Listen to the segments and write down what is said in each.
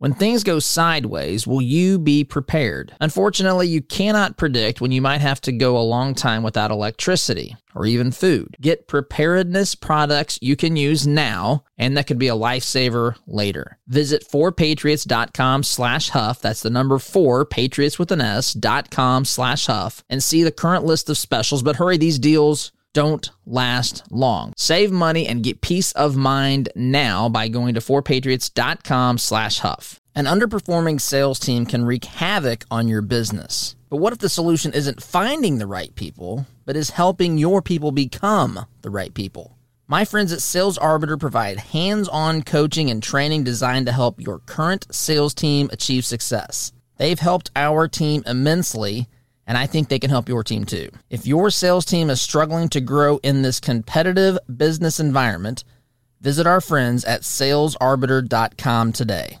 When things go sideways, will you be prepared? Unfortunately, you cannot predict when you might have to go a long time without electricity or even food. Get preparedness products you can use now and that could be a lifesaver later. Visit 4patriots.com slash huff. That's the number 4, patriots with an S, dot com slash huff and see the current list of specials. But hurry, these deals don't last long. Save money and get peace of mind now by going to 4patriots.com slash huff. An underperforming sales team can wreak havoc on your business. But what if the solution isn't finding the right people, but is helping your people become the right people? My friends at Sales Arbiter provide hands on coaching and training designed to help your current sales team achieve success. They've helped our team immensely and I think they can help your team too. If your sales team is struggling to grow in this competitive business environment, visit our friends at salesarbiter.com today.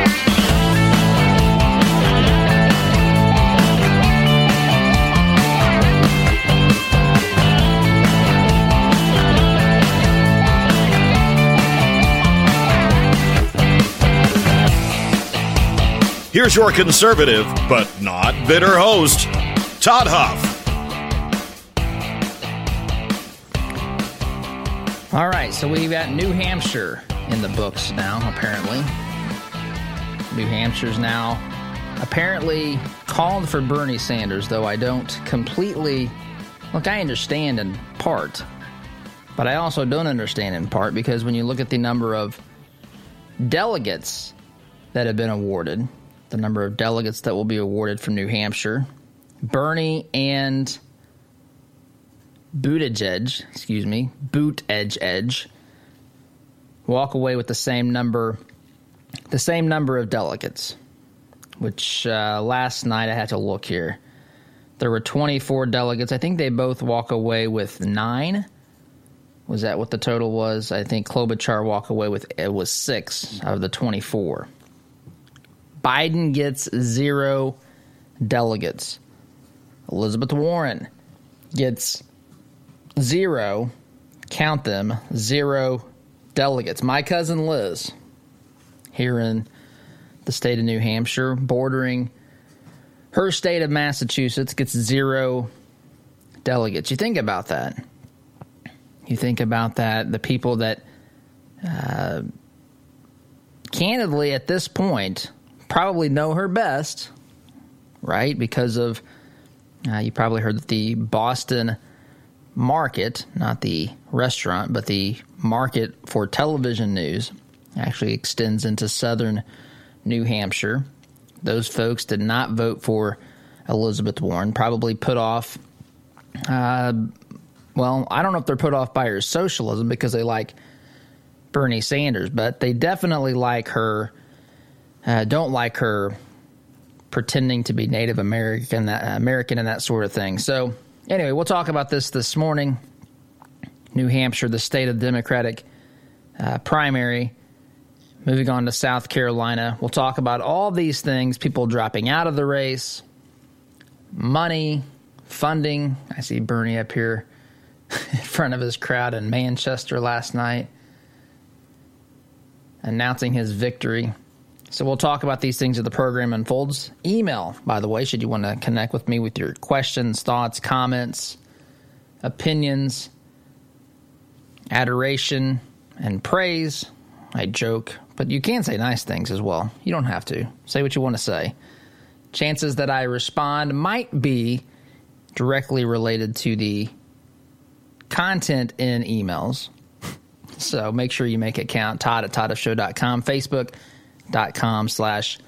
Here's your conservative, but not bitter host, Todd Huff. All right, so we've got New Hampshire in the books now, apparently. New Hampshire's now apparently called for Bernie Sanders, though I don't completely. Look, I understand in part, but I also don't understand in part because when you look at the number of delegates that have been awarded, the number of delegates that will be awarded from New Hampshire. Bernie and Buttigieg, excuse me, Boot Edge Edge, walk away with the same number, the same number of delegates. Which uh, last night I had to look here. There were 24 delegates. I think they both walk away with nine. Was that what the total was? I think Klobuchar walk away with it was six out of the 24. Biden gets zero delegates. Elizabeth Warren gets zero, count them, zero delegates. My cousin Liz, here in the state of New Hampshire, bordering her state of Massachusetts, gets zero delegates. You think about that. You think about that. The people that, uh, candidly, at this point, probably know her best, right? Because of, uh, you probably heard that the Boston market, not the restaurant, but the market for television news actually extends into southern New Hampshire. Those folks did not vote for Elizabeth Warren, probably put off. Uh, well, I don't know if they're put off by her socialism because they like Bernie Sanders, but they definitely like her uh, don't like her pretending to be Native American, uh, American, and that sort of thing. So, anyway, we'll talk about this this morning. New Hampshire, the state of the Democratic uh, primary. Moving on to South Carolina, we'll talk about all these things people dropping out of the race, money, funding. I see Bernie up here in front of his crowd in Manchester last night announcing his victory. So we'll talk about these things as the program unfolds. Email, by the way, should you want to connect with me with your questions, thoughts, comments, opinions, adoration, and praise. I joke, but you can say nice things as well. You don't have to. Say what you want to say. Chances that I respond might be directly related to the content in emails. So make sure you make it count. Todd at ToddHuffShow.com, Facebook, youtube.com slash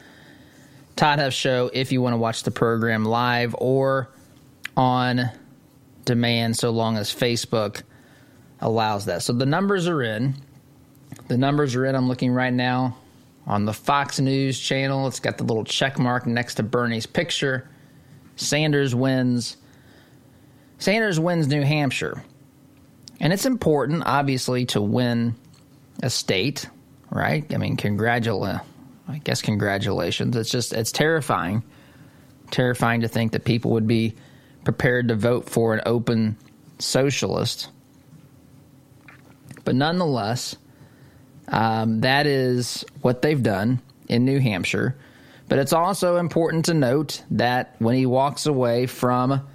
Todd Huff Show if you want to watch the program live or on demand so long as Facebook allows that. So the numbers are in. The numbers are in. I'm looking right now on the Fox News channel. It's got the little check mark next to Bernie's picture. Sanders wins. Sanders wins New Hampshire. And it's important, obviously, to win a state, right? I mean, congratulate. I guess congratulations. It's just it's terrifying, terrifying to think that people would be prepared to vote for an open socialist. But nonetheless, um, that is what they've done in New Hampshire. But it's also important to note that when he walks away from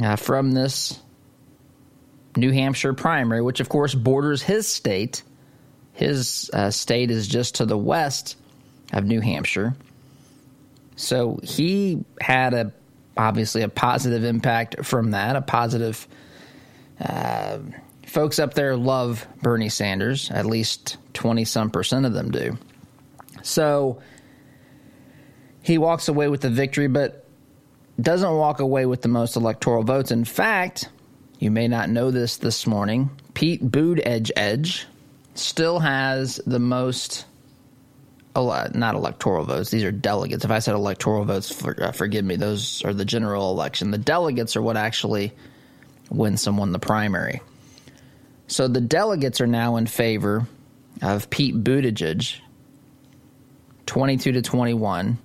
uh, from this New Hampshire primary, which of course borders his state, his uh, state is just to the west of New Hampshire. So he had a obviously a positive impact from that, a positive. Uh, folks up there love Bernie Sanders. At least twenty some percent of them do. So he walks away with the victory, but doesn't walk away with the most electoral votes. In fact, you may not know this this morning. Pete Buttigieg Edge still has the most not electoral votes. These are delegates. If I said electoral votes, for, uh, forgive me. Those are the general election. The delegates are what actually wins someone the primary. So the delegates are now in favor of Pete Buttigieg, twenty-two to twenty-one.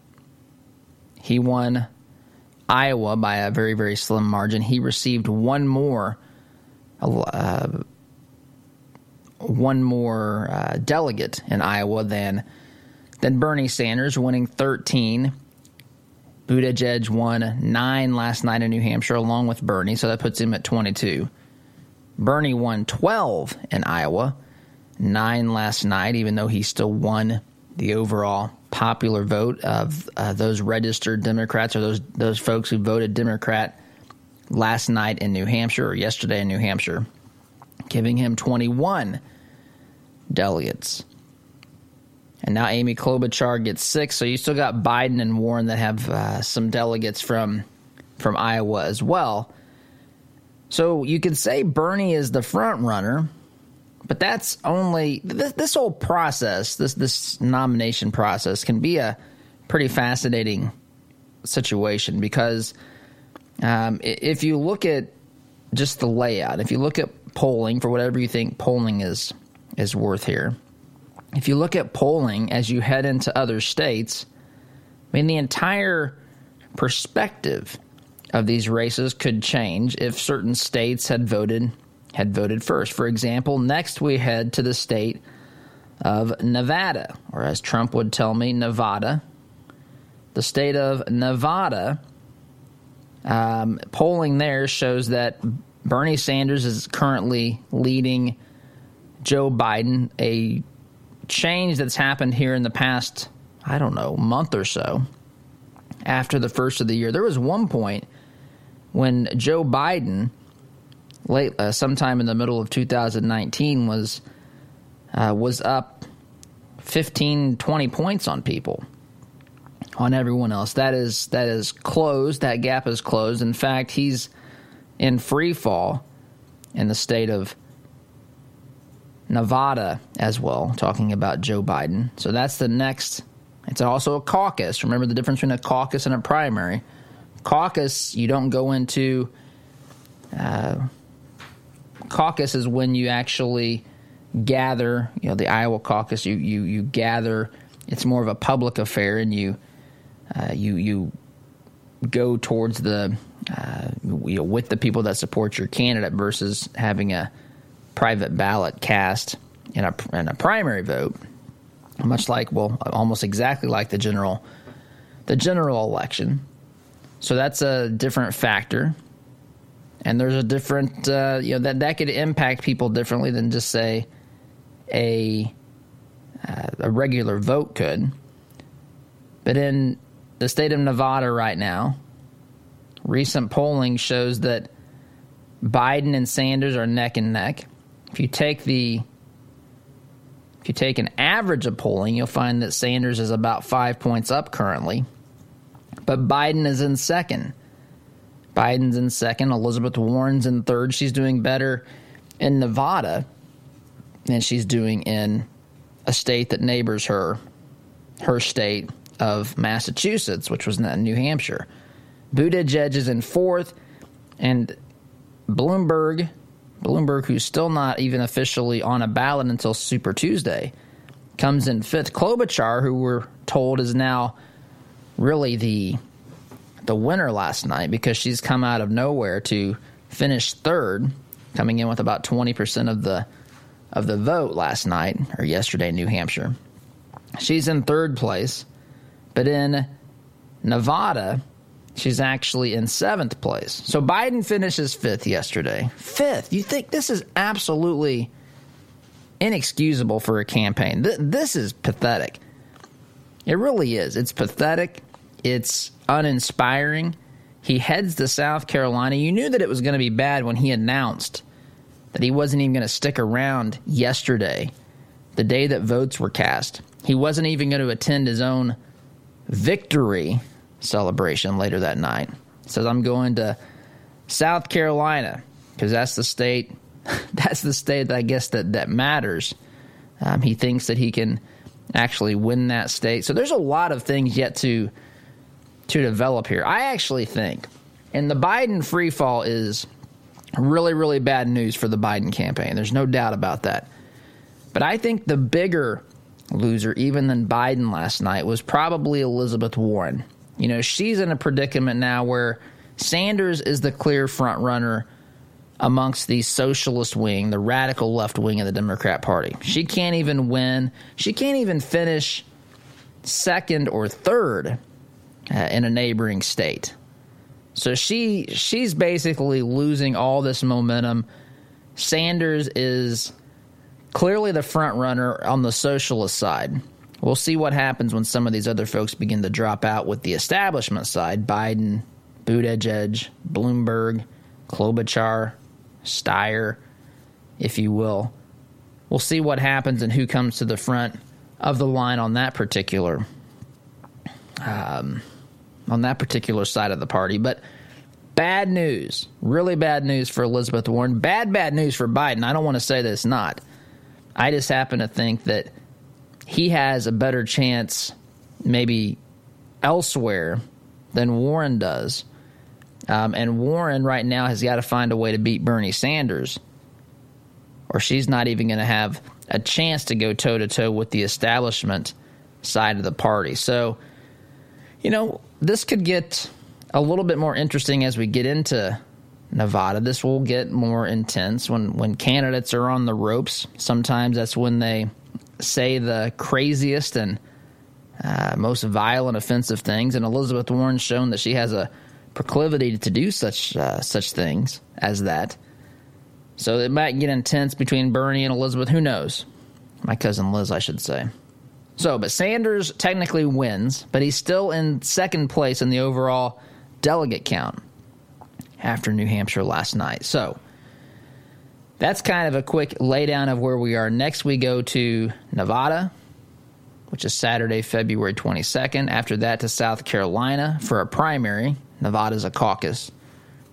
He won Iowa by a very very slim margin. He received one more. Uh, one more uh, delegate in Iowa than then Bernie Sanders winning 13. Buttigieg won nine last night in New Hampshire, along with Bernie, so that puts him at 22. Bernie won 12 in Iowa, nine last night, even though he still won the overall popular vote of uh, those registered Democrats or those those folks who voted Democrat last night in New Hampshire or yesterday in New Hampshire, giving him 21 delegates. And now Amy Klobuchar gets six. So you still got Biden and Warren that have uh, some delegates from from Iowa as well. So you could say Bernie is the front runner, but that's only this, this whole process. This this nomination process can be a pretty fascinating situation because um, if you look at just the layout, if you look at polling for whatever you think polling is is worth here, if you look at polling as you head into other states, I mean, the entire perspective of these races could change if certain states had voted had voted first. For example, next we head to the state of Nevada, or as Trump would tell me, Nevada. The state of Nevada, um, polling there shows that Bernie Sanders is currently leading Joe Biden, a change that's happened here in the past, I don't know, month or so after the first of the year. There was one point when Joe Biden, late uh, sometime in the middle of 2019, was uh, was up 15, 20 points on people, on everyone else. That is that is closed. That gap is closed. In fact, he's in free fall in the state of Nevada as well, talking about Joe Biden. So that's the next. It's also a caucus. Remember the difference between a caucus and a primary. Caucus, you don't go into. Uh, caucus is when you actually gather. You know, the Iowa caucus. You you you gather. It's more of a public affair, and you uh, you you go towards the uh, you know, with the people that support your candidate versus having a private ballot cast in a, in a primary vote, much like, well, almost exactly like the general, the general election. So that's a different factor. And there's a different, uh, you know, that, that could impact people differently than just say a, uh, a regular vote could. But in the state of Nevada right now, recent polling shows that Biden and Sanders are neck and neck. If you take the If you take an average of polling, you'll find that Sanders is about five points up currently, but Biden is in second. Biden's in second. Elizabeth Warren's in third. She's doing better in Nevada than she's doing in a state that neighbors her, her state of Massachusetts, which was New Hampshire. Buttigieg is in fourth, and Bloomberg, Bloomberg, who's still not even officially on a ballot until Super Tuesday, comes in fifth. Klobuchar, who we're told is now really the the winner last night because she's come out of nowhere to finish third, coming in with about twenty percent of the of the vote last night or yesterday in New Hampshire. She's in third place, but in Nevada, she's actually in seventh place. So Biden finishes fifth yesterday. Fifth. You think this is absolutely inexcusable for a campaign? Th- this is pathetic. It really is. It's pathetic. It's uninspiring. He heads to South Carolina. You knew that it was going to be bad when he announced that he wasn't even going to stick around yesterday, the day that votes were cast. He wasn't even going to attend his own victory celebration later that night. Says, I'm going to South Carolina because that's the state. That's the state that I guess that that matters. Um, he thinks that he can actually win that state. So there's a lot of things yet to to develop here. I actually think, and the Biden free fall is really, really bad news for the Biden campaign. There's no doubt about that. But I think the bigger loser, even than Biden last night, was probably Elizabeth Warren. You know, she's in a predicament now where Sanders is the clear front runner amongst the socialist wing, the radical left wing of the Democrat Party. She can't even win. She can't even finish second or third uh, in a neighboring state. So she she's basically losing all this momentum. Sanders is clearly the front runner on the socialist side. We'll see what happens when some of these other folks begin to drop out with the establishment side. Biden, Buttigieg, Bloomberg, Klobuchar, Steyer, if you will. We'll see what happens and who comes to the front of the line on that particular um, on that particular side of the party. But bad news, really bad news for Elizabeth Warren. Bad, bad news for Biden. I don't want to say that it's not. I just happen to think that he has a better chance, maybe elsewhere, than Warren does. Um, and Warren right now has got to find a way to beat Bernie Sanders, or she's not even going to have a chance to go toe to toe with the establishment side of the party. So, you know, this could get a little bit more interesting as we get into Nevada. This will get more intense when when candidates are on the ropes. Sometimes that's when they say the craziest and uh, most violent, offensive things. And Elizabeth Warren's shown that she has a proclivity to do such uh, such things as that. So it might get intense between Bernie and Elizabeth. Who knows? My cousin Liz, I should say. So, but Sanders technically wins, but he's still in second place in the overall delegate count after New Hampshire last night. So, that's kind of a quick laydown of where we are. Next, we go to Nevada, which is Saturday, February 22nd. After that, to South Carolina for a primary. Nevada's a caucus.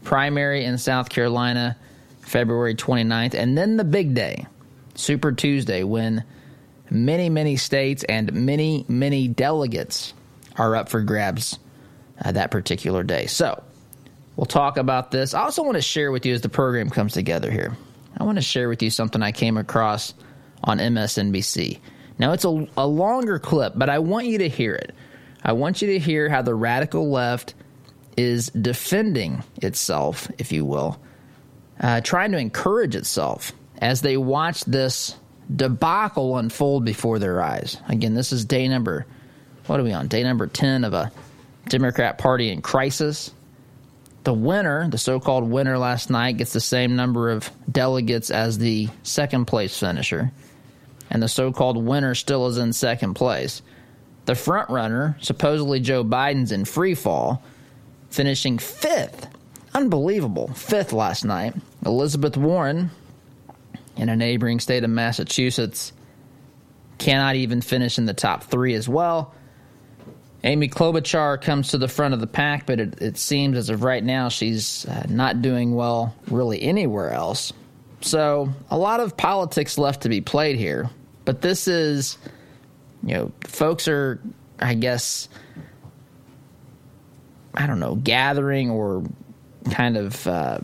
Primary in South Carolina, February 29th. And then the big day, Super Tuesday, when many, many states and many, many delegates are up for grabs uh, that particular day. So, we'll talk about this. I also want to share with you as the program comes together here. I want to share with you something I came across on MSNBC. Now, it's a, a longer clip, but I want you to hear it. I want you to hear how the radical left is defending itself, if you will, uh, trying to encourage itself as they watch this debacle unfold before their eyes. Again, this is day number, what are we on? Day number 10 of a Democrat Party in crisis. The winner, the so called winner last night, gets the same number of delegates as the second place finisher. And the so called winner still is in second place. The front runner, supposedly Joe Biden's in free fall, finishing fifth. Unbelievable. Fifth last night. Elizabeth Warren, in a neighboring state of Massachusetts, cannot even finish in the top three as well. Amy Klobuchar comes to the front of the pack, but it, it seems as of right now she's uh, not doing well really anywhere else. So a lot of politics left to be played here. But this is, you know, folks are, I guess, I don't know, gathering or kind of uh,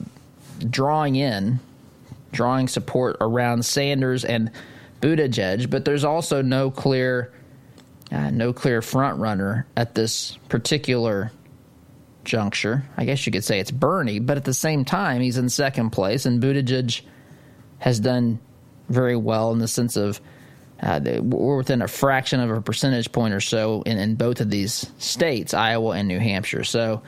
drawing in, drawing support around Sanders and Buttigieg. But there's also no clear uh, no clear front runner at this particular juncture. I guess you could say it's Bernie, but at the same time, he's in second place, and Buttigieg has done very well in the sense of uh, we're within a fraction of a percentage point or so in, in both of these states, Iowa and New Hampshire. So,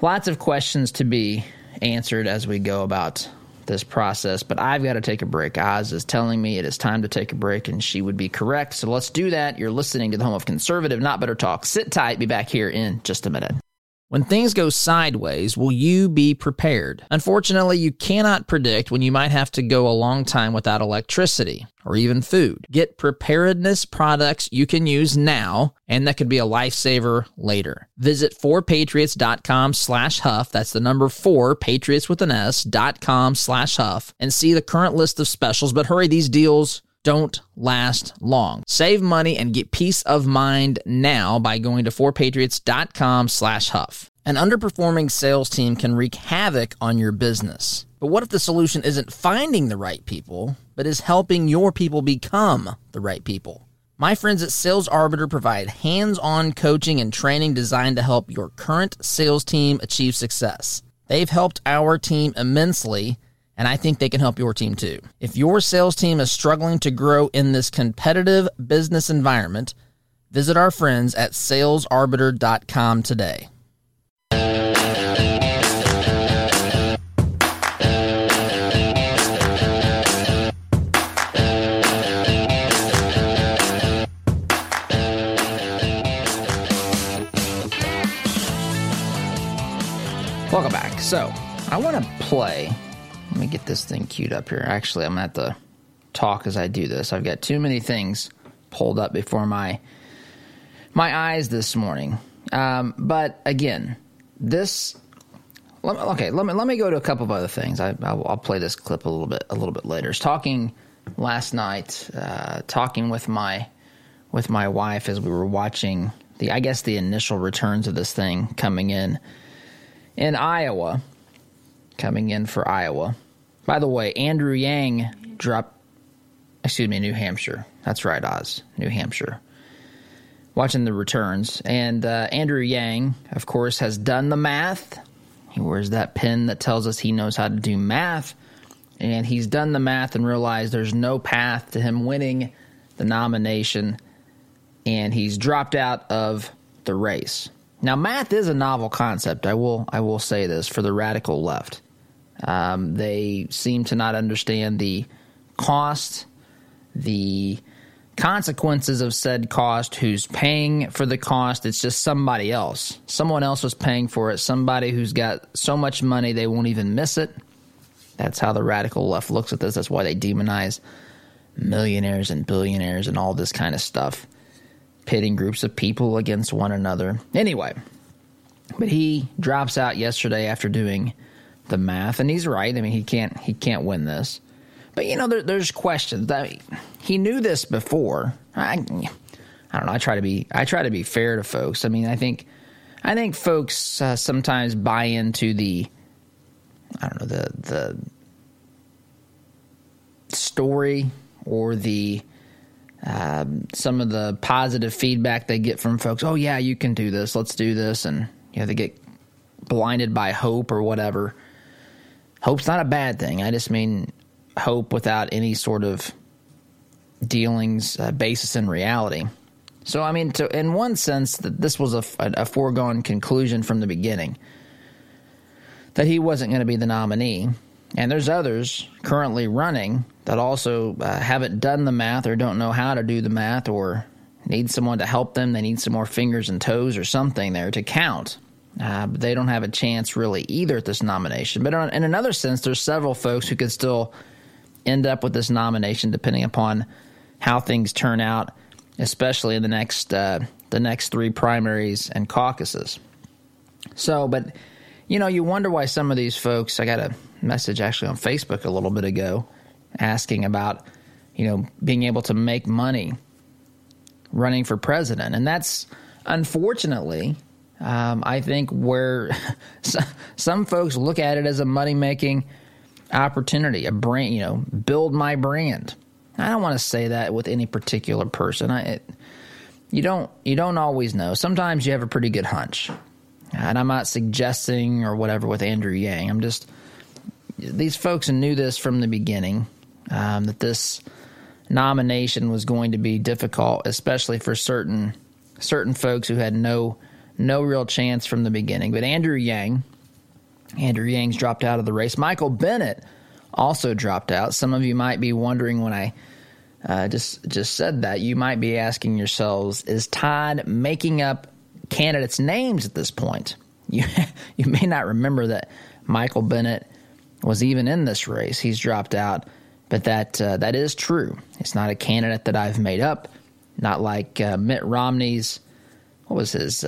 lots of questions to be answered as we go about this process, but I've got to take a break. Oz is telling me it is time to take a break, and she would be correct. So let's do that. You're listening to the home of conservative, not better talk. Sit tight. Be back here in just a minute. When things go sideways, will you be prepared? Unfortunately, you cannot predict when you might have to go a long time without electricity or even food. Get preparedness products you can use now and that could be a lifesaver later. Visit 4patriots.com slash huff. That's the number 4, patriots with an S, dot com slash huff and see the current list of specials. But hurry, these deals don't last long. Save money and get peace of mind now by going to 4patriots.com slash huff. An underperforming sales team can wreak havoc on your business. But what if the solution isn't finding the right people, but is helping your people become the right people? My friends at Sales Arbiter provide hands on coaching and training designed to help your current sales team achieve success. They've helped our team immensely and I think they can help your team too. If your sales team is struggling to grow in this competitive business environment, visit our friends at salesarbiter.com today. Welcome back. So, I want to play get this thing queued up here. Actually, I'm at the talk as I do this. I've got too many things pulled up before my my eyes this morning. Um, but again, this okay. Let me let me go to a couple of other things. I, will play this clip a little bit a little bit later. It's talking last night, uh, talking with my with my wife as we were watching the I guess the initial returns of this thing coming in in Iowa coming in for Iowa. By the way, Andrew Yang dropped, excuse me, New Hampshire. That's right, Oz, New Hampshire. Watching the returns. And uh, Andrew Yang, of course, has done the math. He wears that pin that tells us he knows how to do math. And he's done the math and realized there's no path to him winning the nomination. And he's dropped out of the race. Now, math is a novel concept. I will I will say this for the radical left. Um, they seem to not understand the cost, the consequences of said cost, who's paying for the cost. It's just somebody else. Someone else was paying for it. Somebody who's got so much money they won't even miss it. That's how the radical left looks at this. That's why they demonize millionaires and billionaires and all this kind of stuff, pitting groups of people against one another. Anyway, but he drops out yesterday after doing the math, and he's right. I mean, he can't he can't win this. But you know, there, there's questions that he knew this before. I, I don't know. I try to be I try to be fair to folks. I mean, I think I think folks uh, sometimes buy into the I don't know the the story or the um, some of the positive feedback they get from folks. Oh yeah, you can do this. Let's do this, and you know they get blinded by hope or whatever hope's not a bad thing. I just mean hope without any sort of dealings uh, basis in reality. So, I mean, to, in one sense, that this was a, a, foregone conclusion from the beginning that he wasn't going to be the nominee. And there's others currently running that also uh, haven't done the math or don't know how to do the math or need someone to help them. They need some more fingers and toes or something there to count. Uh, but they don't have a chance really either at this nomination. But in another sense, there's several folks who could still end up with this nomination depending upon how things turn out, especially in the next uh, the next three primaries and caucuses. So, but you know, you wonder why some of these folks. I got a message actually on Facebook a little bit ago asking about you know being able to make money running for president, and that's unfortunately. Um, I think where some folks look at it as a money making opportunity, a brand, you know, build my brand. I don't want to say that with any particular person. I, it, you don't you don't always know. Sometimes you have a pretty good hunch. And I'm not suggesting or whatever with Andrew Yang. I'm just these folks knew this from the beginning um, that this nomination was going to be difficult, especially for certain certain folks who had no no real chance from the beginning. But Andrew Yang, Andrew Yang's dropped out of the race. Michael Bennet also dropped out. Some of you might be wondering when I uh, just just said that, you might be asking yourselves, is Todd making up candidates' names at this point? You you may not remember that Michael Bennet was even in this race. He's dropped out, but that uh, that is true. It's not a candidate that I've made up. Not like uh, Mitt Romney's. What was his?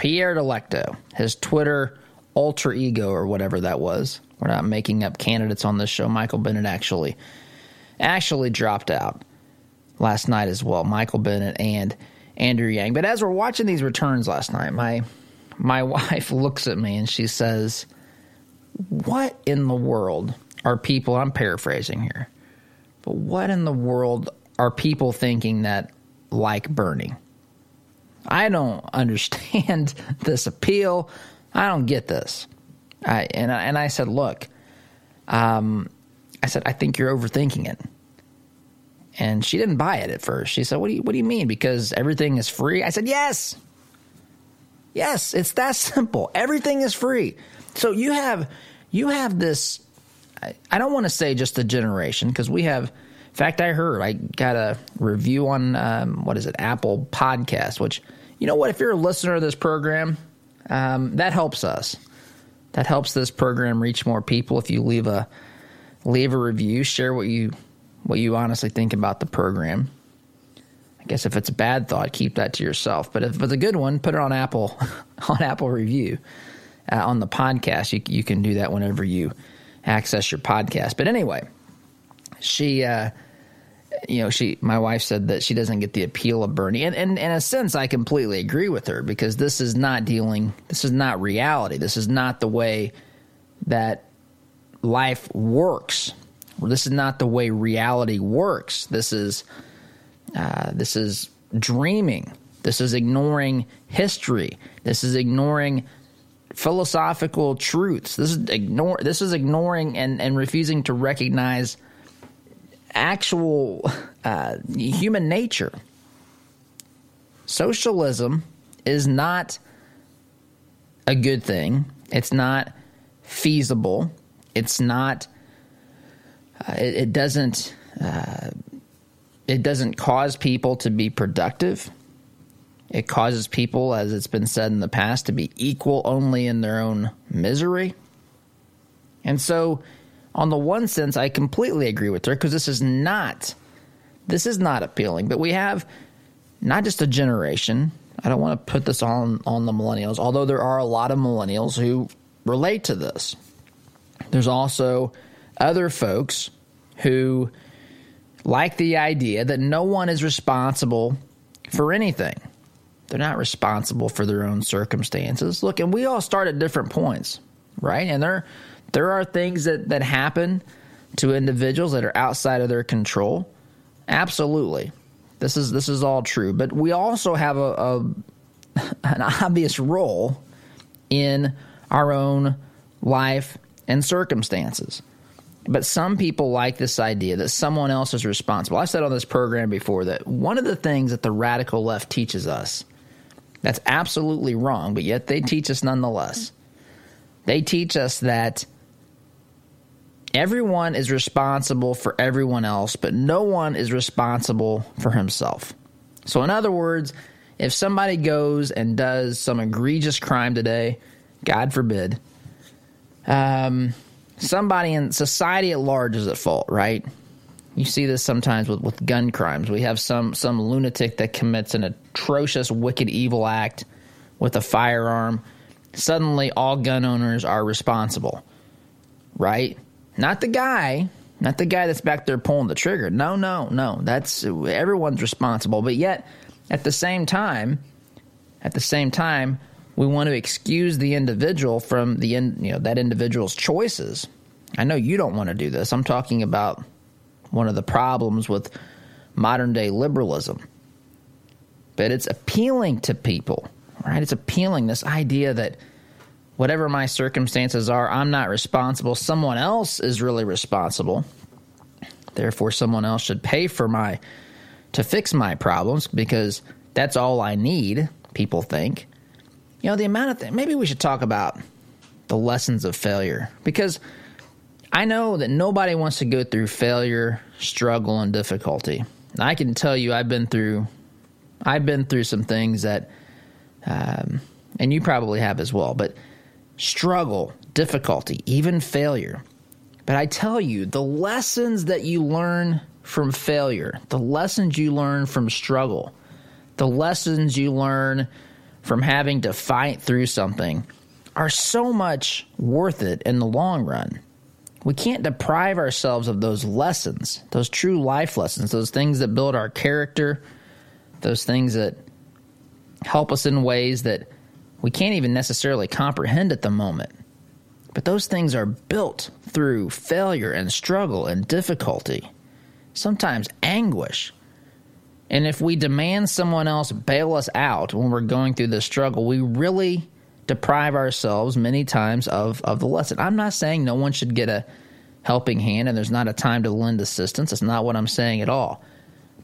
Pierre Delecto. His Twitter alter ego or whatever that was. We're not making up candidates on this show. Michael Bennet actually actually dropped out last night as well. Michael Bennet and Andrew Yang. But as we're watching these returns last night, my my wife looks at me and she says, "What in the world are people?" I'm paraphrasing here, but what in the world are people thinking that like Bernie? I don't understand this appeal. I don't get this. I, and I, and I said, look, um, I said, I think you're overthinking it. And she didn't buy it at first. She said, "What do you What do you mean? Because everything is free?" I said, "Yes, yes, it's that simple. Everything is free. So you have you have this. I, I don't want to say just a generation because we have. Fact, I heard I got a review on um, what is it, Apple Podcast. Which you know what, if you're a listener of this program, um, that helps us. That helps this program reach more people. If you leave a leave a review, share what you what you honestly think about the program. I guess if it's a bad thought, keep that to yourself. But if it's a good one, put it on Apple on Apple Review uh, on the podcast. You you can do that whenever you access your podcast. But anyway, she. Uh, you know, she, my wife said that she doesn't get the appeal of Bernie. And, and, in a sense, I completely agree with her because this is not dealing, this is not reality. This is not the way that life works. This is not the way reality works. This is uh, this is dreaming. This is ignoring history. This is ignoring philosophical truths. This is ignore. This is ignoring and, and refusing to recognize actual uh, human nature. Socialism is not a good thing. It's not feasible. It's not uh, it, it, doesn't uh, it doesn't cause people to be productive. It causes people, as it's been said in the past, to be equal only in their own misery. And so, on the one sense, I completely agree with her because this is not this is not appealing. But we have not just a generation. I don't want to put this on on the millennials, although there are a lot of millennials who relate to this. There's also other folks who like the idea that no one is responsible for anything. They're not responsible for their own circumstances. Look, and we all start at different points, right? And there there are things that, that happen to individuals that are outside of their control. Absolutely. This is this is all true. But we also have a, a an obvious role in our own life and circumstances. But some people like this idea that someone else is responsible. I've said on this program before that one of the things that the radical left teaches us that's absolutely wrong, but yet they teach us nonetheless. They teach us that everyone is responsible for everyone else, but no one is responsible for himself. So, in other words, if somebody goes and does some egregious crime today, God forbid, um, somebody in society at large is at fault, right? You see this sometimes with, with gun crimes. We have some some lunatic that commits an atrocious, wicked, evil act with a firearm. Suddenly, all gun owners are responsible, right? Not the guy, not the guy that's back there pulling the trigger. No, no, no. That's everyone's responsible. But yet, at the same time, at the same time, we want to excuse the individual from the in, you know that individual's choices. I know you don't want to do this. I'm talking about one of the problems with modern day liberalism. But it's appealing to people, right? It's appealing this idea that whatever my circumstances are, I'm not responsible. Someone else is really responsible. Therefore, someone else should pay for my to fix my problems because that's all I need, people think. You know, the amount of maybe we should talk about the lessons of failure because I know that nobody wants to go through failure, struggle, and difficulty. I can tell you, I've been through, I've been through some things that, um, and you probably have as well. But struggle, difficulty, even failure. But I tell you, the lessons that you learn from failure, the lessons you learn from struggle, the lessons you learn from having to fight through something are so much worth it in the long run. We can't deprive ourselves of those lessons, those true life lessons, those things that build our character, those things that help us in ways that we can't even necessarily comprehend at the moment. But those things are built through failure and struggle and difficulty, sometimes anguish. And if we demand someone else bail us out when we're going through this struggle, we really deprive ourselves many times of, of the lesson. I'm not saying no one should get a helping hand and there's not a time to lend assistance. That's not what I'm saying at all.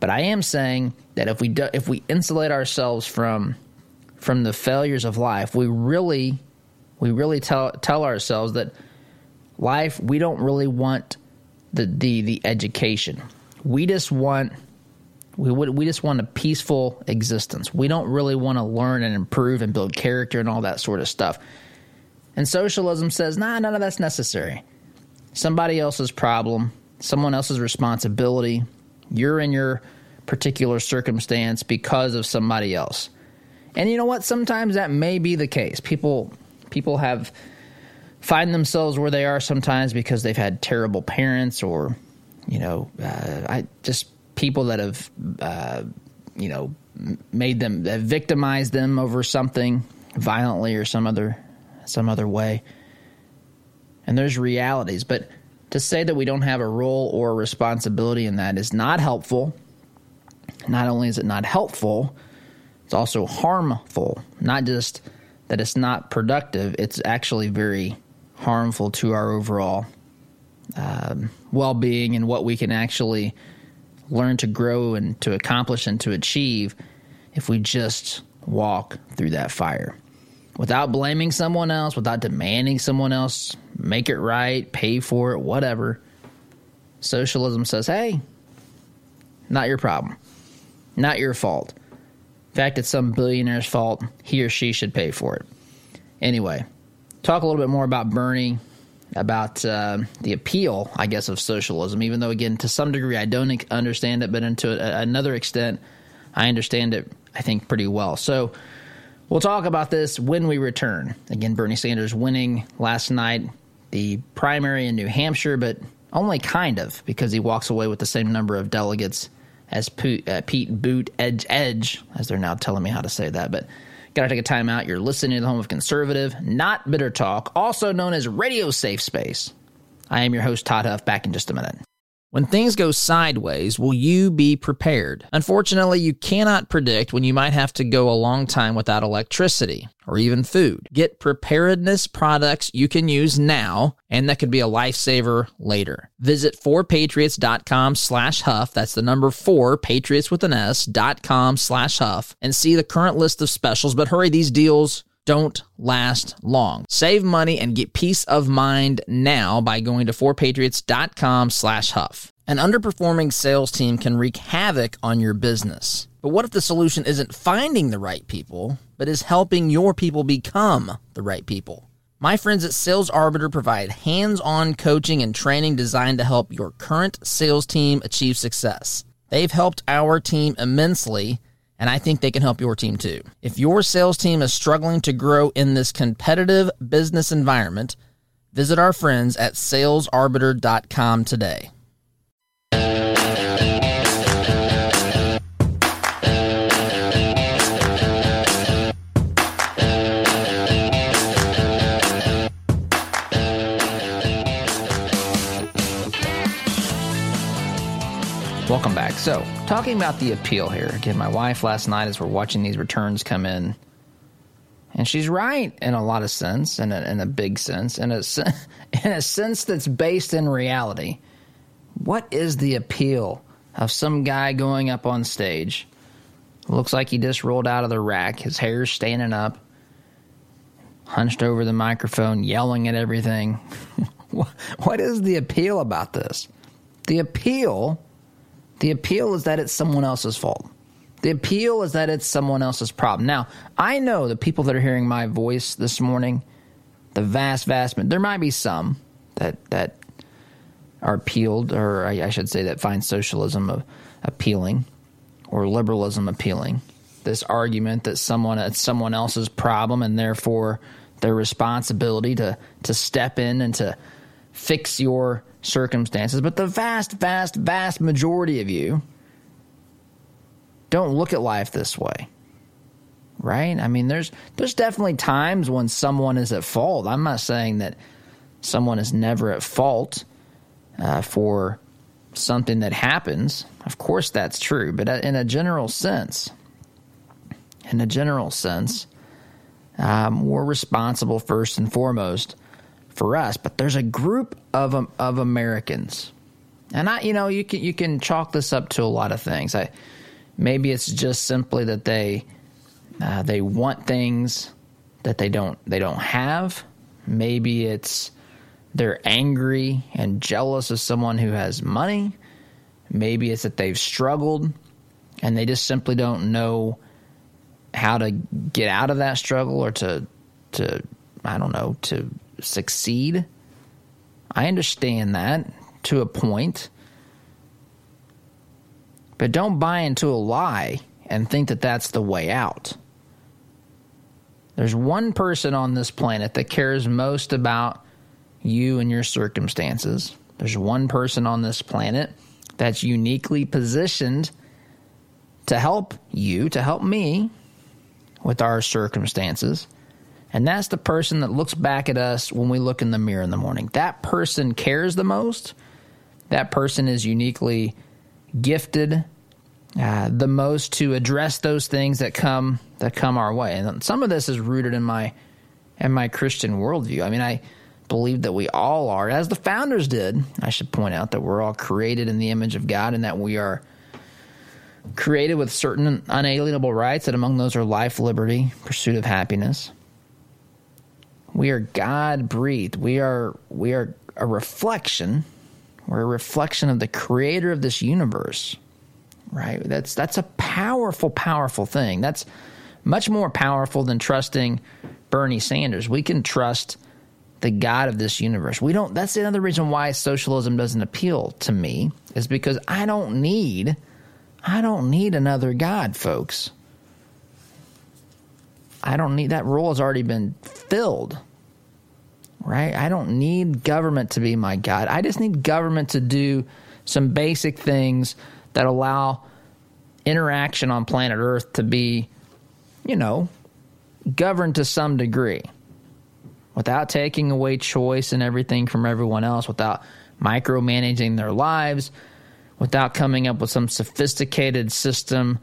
But I am saying that if we do, if we insulate ourselves from from the failures of life, we really we really tell tell ourselves that life we don't really want the the, the education. We just want we would we just want a peaceful existence. We don't really want to learn and improve and build character and all that sort of stuff. And socialism says, nah, none of that's necessary. Somebody else's problem, someone else's responsibility. You're in your particular circumstance because of somebody else. And you know what? Sometimes that may be the case. People people have find themselves where they are sometimes because they've had terrible parents or you know, uh, I just people that have, uh, you know, made them, have victimized them over something violently or some other, some other way. And there's realities, but to say that we don't have a role or responsibility in that is not helpful. Not only is it not helpful, it's also harmful. Not just that it's not productive, it's actually very harmful to our overall um, well being and what we can actually learn to grow and to accomplish and to achieve if we just walk through that fire without blaming someone else, without demanding someone else make it right, pay for it, whatever. Socialism says, hey, not your problem, not your fault. In fact, it's some billionaire's fault. He or she should pay for it. Anyway, talk a little bit more about Bernie about uh, the appeal, I guess, of socialism. Even though, again, to some degree, I don't understand it, but to another extent, I understand it. I think pretty well. So we'll talk about this when we return. Again, Bernie Sanders winning last night the primary in New Hampshire, but only kind of because he walks away with the same number of delegates as Pete, uh, Pete Boot Edge Edge, as they're now telling me how to say that, but Gotta take a time out. You're listening to the home of conservative, not bitter talk, also known as Radio Safe Space. I am your host, Todd Huff, back in just a minute. When things go sideways, will you be prepared? Unfortunately, you cannot predict when you might have to go a long time without electricity or even food. Get preparedness products you can use now, and that could be a lifesaver later. Visit 4patriots.com slash huff. That's the number four, patriots with an S, dot com slash huff, and see the current list of specials. But hurry, these deals don't last long. Save money and get peace of mind now by going to 4patriots.com slash huff. An underperforming sales team can wreak havoc on your business. But what if the solution isn't finding the right people, but is helping your people become the right people? My friends at Sales Arbiter provide hands on coaching and training designed to help your current sales team achieve success. They've helped our team immensely, and I think they can help your team too. If your sales team is struggling to grow in this competitive business environment, visit our friends at salesarbiter.com today. Welcome back. So, talking about the appeal here. Again, my wife last night, as we're watching these returns come in, and she's right in a lot of sense, in a, in a big sense, in a, in a sense that's based in reality. What is the appeal of some guy going up on stage? Looks like he just rolled out of the rack. His hair's standing up, hunched over the microphone, yelling at everything. what is the appeal about this? The appeal the appeal is that it's someone else's fault. The appeal is that it's someone else's problem. Now, I know the people that are hearing my voice this morning, the vast, vast, there might be some that that are appealed, or I, I should say that find socialism appealing or liberalism appealing. This argument that someone it's someone else's problem and therefore their responsibility to to step in and to fix your circumstances, but the vast, vast, vast majority of you don't look at life this way. Right? I mean, there's there's definitely times when someone is at fault. I'm not saying that someone is never at fault uh, for something that happens. Of course, that's true, but uh, in a general sense, in a general sense, um, we're responsible first and foremost for us, but there's a group of um, of Americans, and I, you know, you can you can chalk this up to a lot of things. I maybe it's just simply that they uh, they want things that they don't they don't have. Maybe it's they're angry and jealous of someone who has money. Maybe it's that they've struggled and they just simply don't know how to get out of that struggle or to to I don't know to succeed. I understand that to a point. But don't buy into a lie and think that that's the way out. There's one person on this planet that cares most about you and your circumstances. There's one person on this planet that's uniquely positioned to help you, to help me with our circumstances. And that's the person that looks back at us when we look in the mirror in the morning. That person cares the most. That person is uniquely gifted uh, the most to address those things that come that come our way. And some of this is rooted in my in my Christian worldview. I mean, I believe that we all are, as the founders did. I should point out that we're all created in the image of God, and that we are created with certain unalienable rights. That among those are life, liberty, pursuit of happiness. We are God breathed. We are we are a reflection. We're a reflection of the creator of this universe. Right? That's that's a powerful, powerful thing. That's much more powerful than trusting Bernie Sanders. We can trust the God of this universe. We don't that's another reason why socialism doesn't appeal to me, is because I don't need I don't need another God, folks. I don't need that role has already been filled right? I don't need government to be my God. I just need government to do some basic things that allow interaction on planet Earth to be, you know, governed to some degree without taking away choice and everything from everyone else, without micromanaging their lives, without coming up with some sophisticated system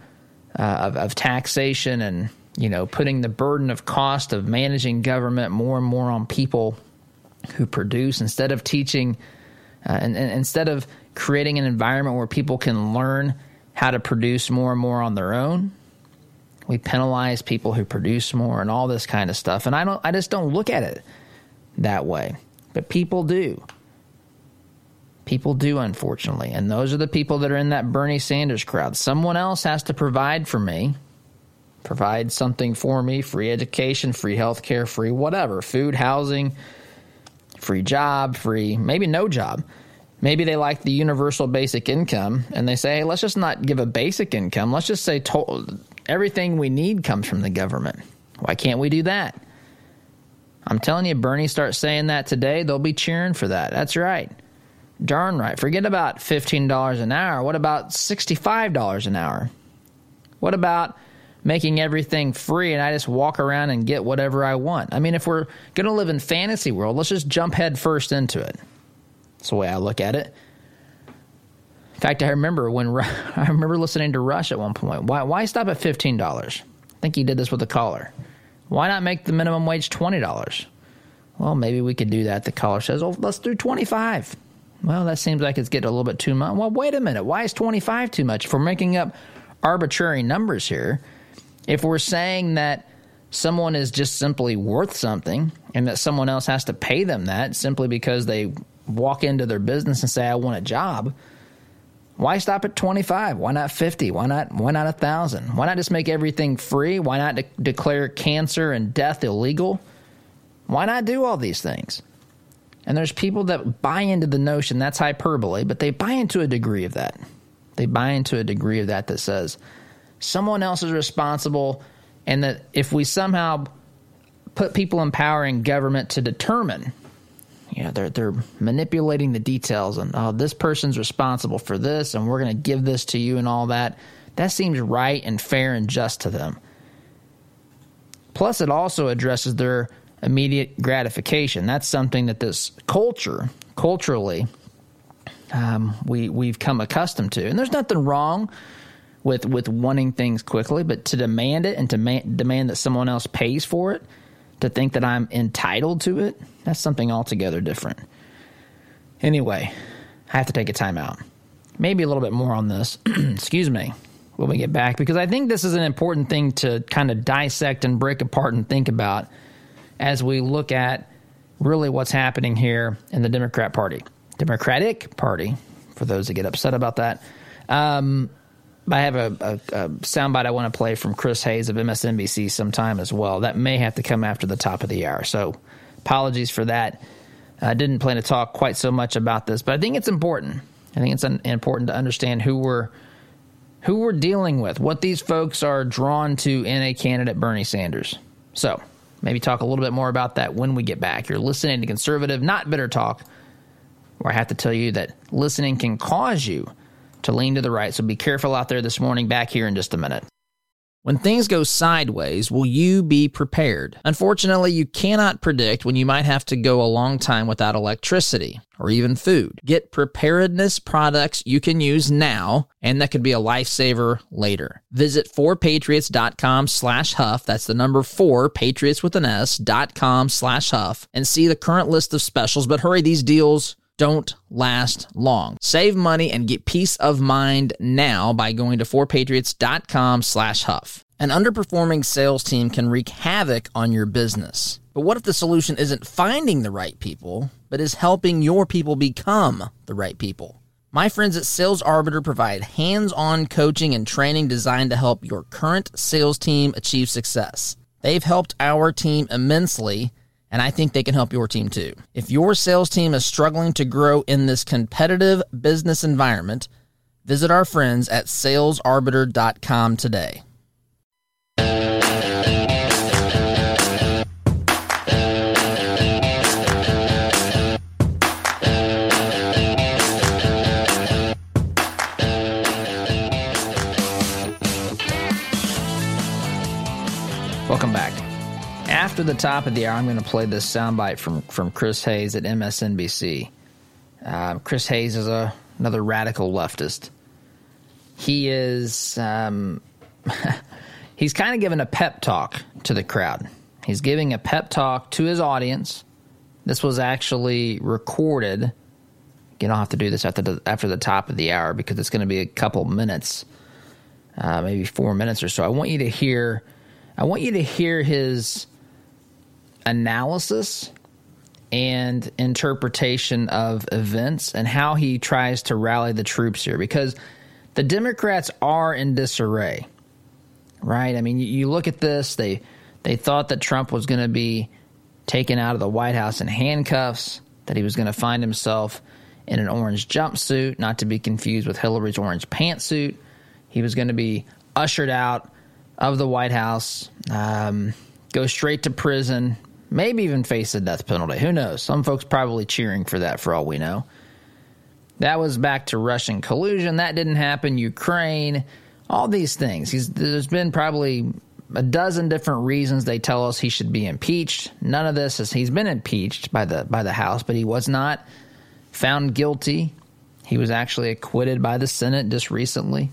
uh, of, of taxation and you know putting the burden of cost of managing government more and more on people who produce instead of teaching uh, and, and instead of creating an environment where people can learn how to produce more and more on their own we penalize people who produce more and all this kind of stuff. And i don't i just don't look at it that way. But people do. People do unfortunately. And those are the people that are in that bernie sanders crowd. Someone else has to provide for me provide something for me free education, free health care, free whatever, food, housing, free job, free, maybe no job. Maybe they like the universal basic income and they say, hey, let's just not give a basic income. Let's just say to- everything we need comes from the government. Why can't we do that? I'm telling you, Bernie starts saying that today, they'll be cheering for that. That's right. Darn right. Forget about $15 an hour. What about $65 an hour? What about making everything free and I just walk around and get whatever I want? I mean, if we're going to live in fantasy world, let's just jump head first into it. That's the way I look at it. In fact, I remember when I remember listening to Rush at one point. Why, why stop at fifteen dollars? I think he did this with a caller. Why not make the minimum wage twenty dollars? Well, maybe we could do that. The caller says, "Oh, let's do twenty-five. Well, that seems like it's getting a little bit too much. Well, wait a minute. Why is twenty-five too much? If we're making up arbitrary numbers here, if we're saying that someone is just simply worth something and that someone else has to pay them that simply because they walk into their business and say, I want a job, why stop at 25? Why not 50? Why not why not 1000? Why not just make everything free? Why not de- declare cancer and death illegal? Why not do all these things? And there's people that buy into the notion that's hyperbole, but they buy into a degree of that. They buy into a degree of that that says someone else is responsible and that if we somehow put people in power in government to determine you know they're they're manipulating the details and oh this person's responsible for this and we're going to give this to you and all that that seems right and fair and just to them. Plus it also addresses their immediate gratification. That's something that this culture culturally um, we we've come accustomed to. And there's nothing wrong with with wanting things quickly but to demand it and to ma- demand that someone else pays for it to think that I'm entitled to it, that's something altogether different. Anyway, I have to take a timeout. Maybe a little bit more on this. Excuse me. When we get back, because I think this is an important thing to kind of dissect and break apart and think about as we look at really what's happening here in the Democrat Party. Democratic Party, for those that get upset about that. Um, I have a, a, a soundbite I want to play from Chris Hayes of MSNBC sometime as well. That may have to come after the top of the hour. So apologies for that. I didn't plan to talk quite so much about this, but I think it's important. I think it's important to understand who we're who we're dealing with, what these folks are drawn to in a candidate Bernie Sanders. So maybe talk a little bit more about that when we get back. You're listening to conservative, not bitter talk, where I have to tell you that listening can cause you to lean to the right. So be careful out there this morning. Back here in just a minute. When things go sideways, will you be prepared? Unfortunately, you cannot predict when you might have to go a long time without electricity or even food. Get preparedness products you can use now and that could be a lifesaver later. Visit 4patriots.com slash huff. That's the number 4, patriots with an S, dot com slash huff and see the current list of specials. But hurry, these deals don't last long. Save money and get peace of mind now by going to 4patriots.com slash huff. An underperforming sales team can wreak havoc on your business. But what if the solution isn't finding the right people, but is helping your people become the right people? My friends at Sales Arbiter provide hands on coaching and training designed to help your current sales team achieve success. They've helped our team immensely and I think they can help your team too. If your sales team is struggling to grow in this competitive business environment, visit our friends at salesarbiter.com today. After the top of the hour, I'm going to play this soundbite from, from Chris Hayes at MSNBC. Uh, Chris Hayes is a, another radical leftist. He is um, he's kind of giving a pep talk to the crowd. He's giving a pep talk to his audience. This was actually recorded. You don't have to do this after the, after the top of the hour because it's going to be a couple minutes, uh, maybe four minutes or so. I want you to hear. I want you to hear his analysis and interpretation of events and how he tries to rally the troops here because the Democrats are in disarray. right? I mean, you, look at this, they they thought that Trump was going to be taken out of the White House in handcuffs, that he was going to find himself in an orange jumpsuit, not to be confused with Hillary's orange pantsuit. He was going to be ushered out of the White House, um, go straight to prison, maybe even face the death penalty. Who knows? Some folks probably cheering for that for all we know. That was back to Russian collusion. That didn't happen. Ukraine, all these things. He's, there's been probably a dozen different reasons they tell us he should be impeached. None of this is he's been impeached by the by the House, but he was not found guilty. He was actually acquitted by the Senate just recently.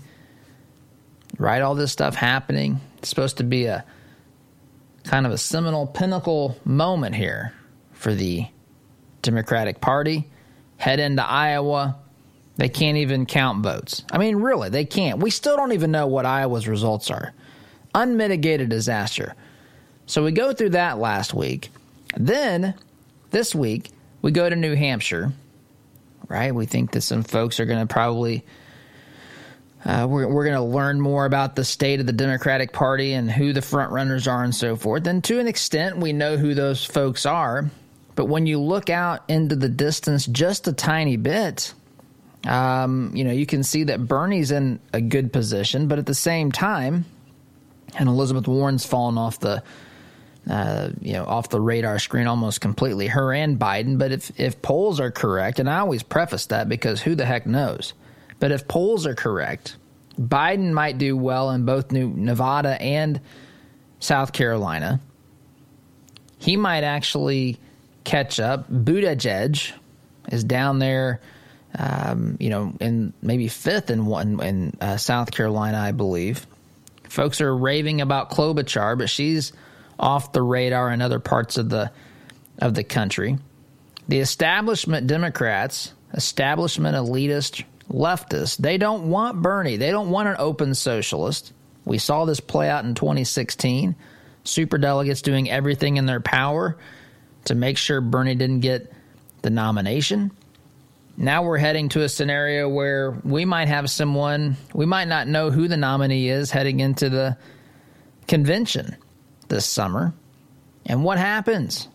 Right, all this stuff happening. It's supposed to be a kind of a seminal pinnacle moment here for the Democratic Party. Head into Iowa. They can't even count votes. I mean, really, they can't. We still don't even know what Iowa's results are. Unmitigated disaster. So we go through that last week. Then this week, we go to New Hampshire, right? We think that some folks are going to probably. Uh, we're we're going to learn more about the state of the Democratic Party and who the front runners are and so forth. And to an extent, we know who those folks are. But when you look out into the distance just a tiny bit, um, you know, you can see that Bernie's in a good position. But at the same time, and Elizabeth Warren's fallen off the uh, you know, off the radar screen almost completely, her and Biden. But if, if polls are correct, and I always preface that because who the heck knows? But if polls are correct, Biden might do well in both New Nevada and South Carolina. He might actually catch up. Buttigieg is down there, um, you know, in maybe fifth in one in uh, South Carolina, I believe. Folks are raving about Klobuchar, but she's off the radar in other parts of the of the country. The establishment Democrats, establishment elitist leftists, they don't want Bernie. They don't want an open socialist. We saw this play out in 2016. Super delegates doing everything in their power to make sure Bernie didn't get the nomination. Now we're heading to a scenario where we might have someone, we might not know who the nominee is heading into the convention this summer. And what happens?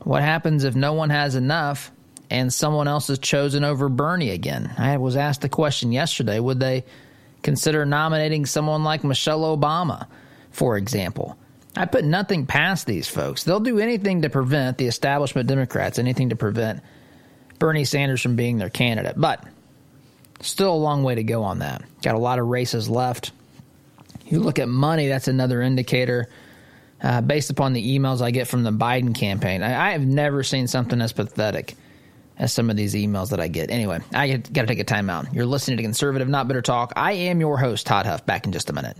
What happens if no one has enough and someone else is chosen over Bernie again? I was asked the question yesterday would they consider nominating someone like Michelle Obama, for example? I put nothing past these folks. They'll do anything to prevent the establishment Democrats, anything to prevent Bernie Sanders from being their candidate. But still a long way to go on that. Got a lot of races left. You look at money, that's another indicator uh, based upon the emails I get from the Biden campaign. I, I, have never seen something as pathetic as some of these emails that I get. Anyway, I got to take a timeout. You're listening to Conservative Not Bitter Talk. I am your host, Todd Huff. Back in just a minute.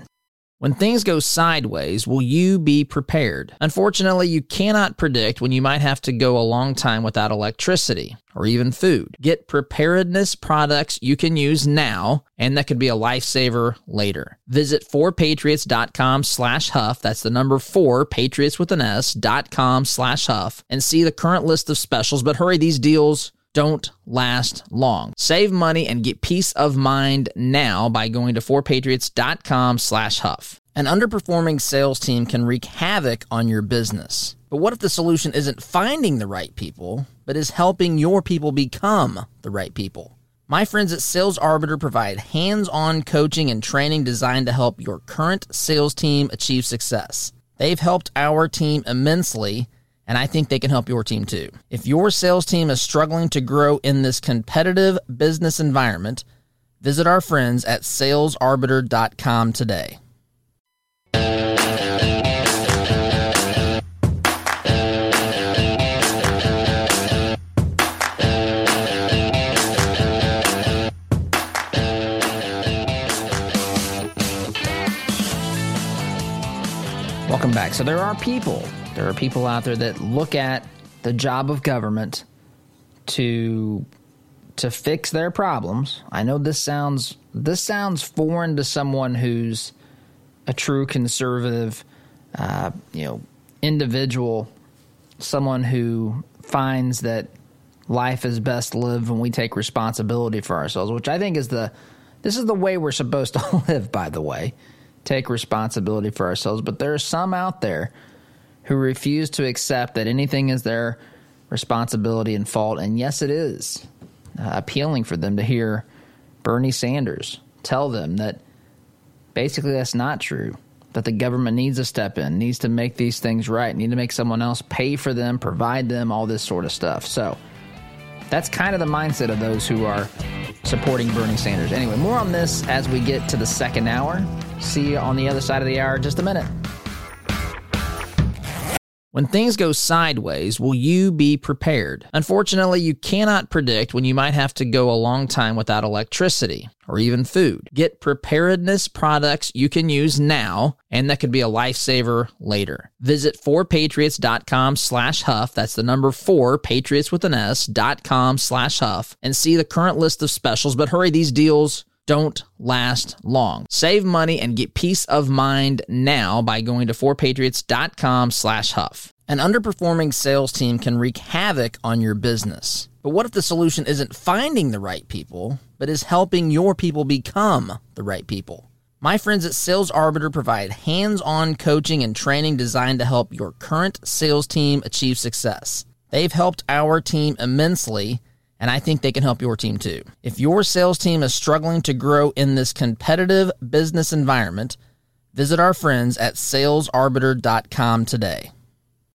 When things go sideways, will you be prepared? Unfortunately, you cannot predict when you might have to go a long time without electricity or even food. Get preparedness products you can use now and that could be a lifesaver later. Visit 4patriots.com slash huff. That's the number 4, patriots with an S, dot com slash huff and see the current list of specials. But hurry, these deals don't last long. Save money and get peace of mind now by going to 4patriots.com slash huff. An underperforming sales team can wreak havoc on your business. But what if the solution isn't finding the right people, but is helping your people become the right people? My friends at Sales Arbiter provide hands on coaching and training designed to help your current sales team achieve success. They've helped our team immensely and I think they can help your team too. If your sales team is struggling to grow in this competitive business environment, visit our friends at salesarbiter.com today. Welcome back. So there are people there are people out there that look at the job of government to to fix their problems. I know this sounds this sounds foreign to someone who's a true conservative, uh, you know, individual, someone who finds that life is best lived when we take responsibility for ourselves, which I think is the this is the way we're supposed to live. By the way, take responsibility for ourselves, but there are some out there who refuse to accept that anything is their responsibility and fault. And yes, it is uh, appealing for them to hear Bernie Sanders tell them that basically that's not true. That the government needs to step in, needs to make these things right, need to make someone else pay for them, provide them, all this sort of stuff. So that's kind of the mindset of those who are supporting Bernie Sanders. Anyway, more on this as we get to the second hour. See you on the other side of the hour just a minute. When things go sideways, will you be prepared? Unfortunately, you cannot predict when you might have to go a long time without electricity or even food. Get preparedness products you can use now and that could be a lifesaver later. Visit 4patriots.com slash huff. That's the number 4, patriots with an S, dot com slash huff and see the current list of specials. But hurry, these deals don't last long. Save money and get peace of mind now by going to 4patriots.com slash huff. An underperforming sales team can wreak havoc on your business. But what if the solution isn't finding the right people, but is helping your people become the right people? My friends at Sales Arbiter provide hands on coaching and training designed to help your current sales team achieve success. They've helped our team immensely and I think they can help your team too. If your sales team is struggling to grow in this competitive business environment, visit our friends at salesarbiter.com today.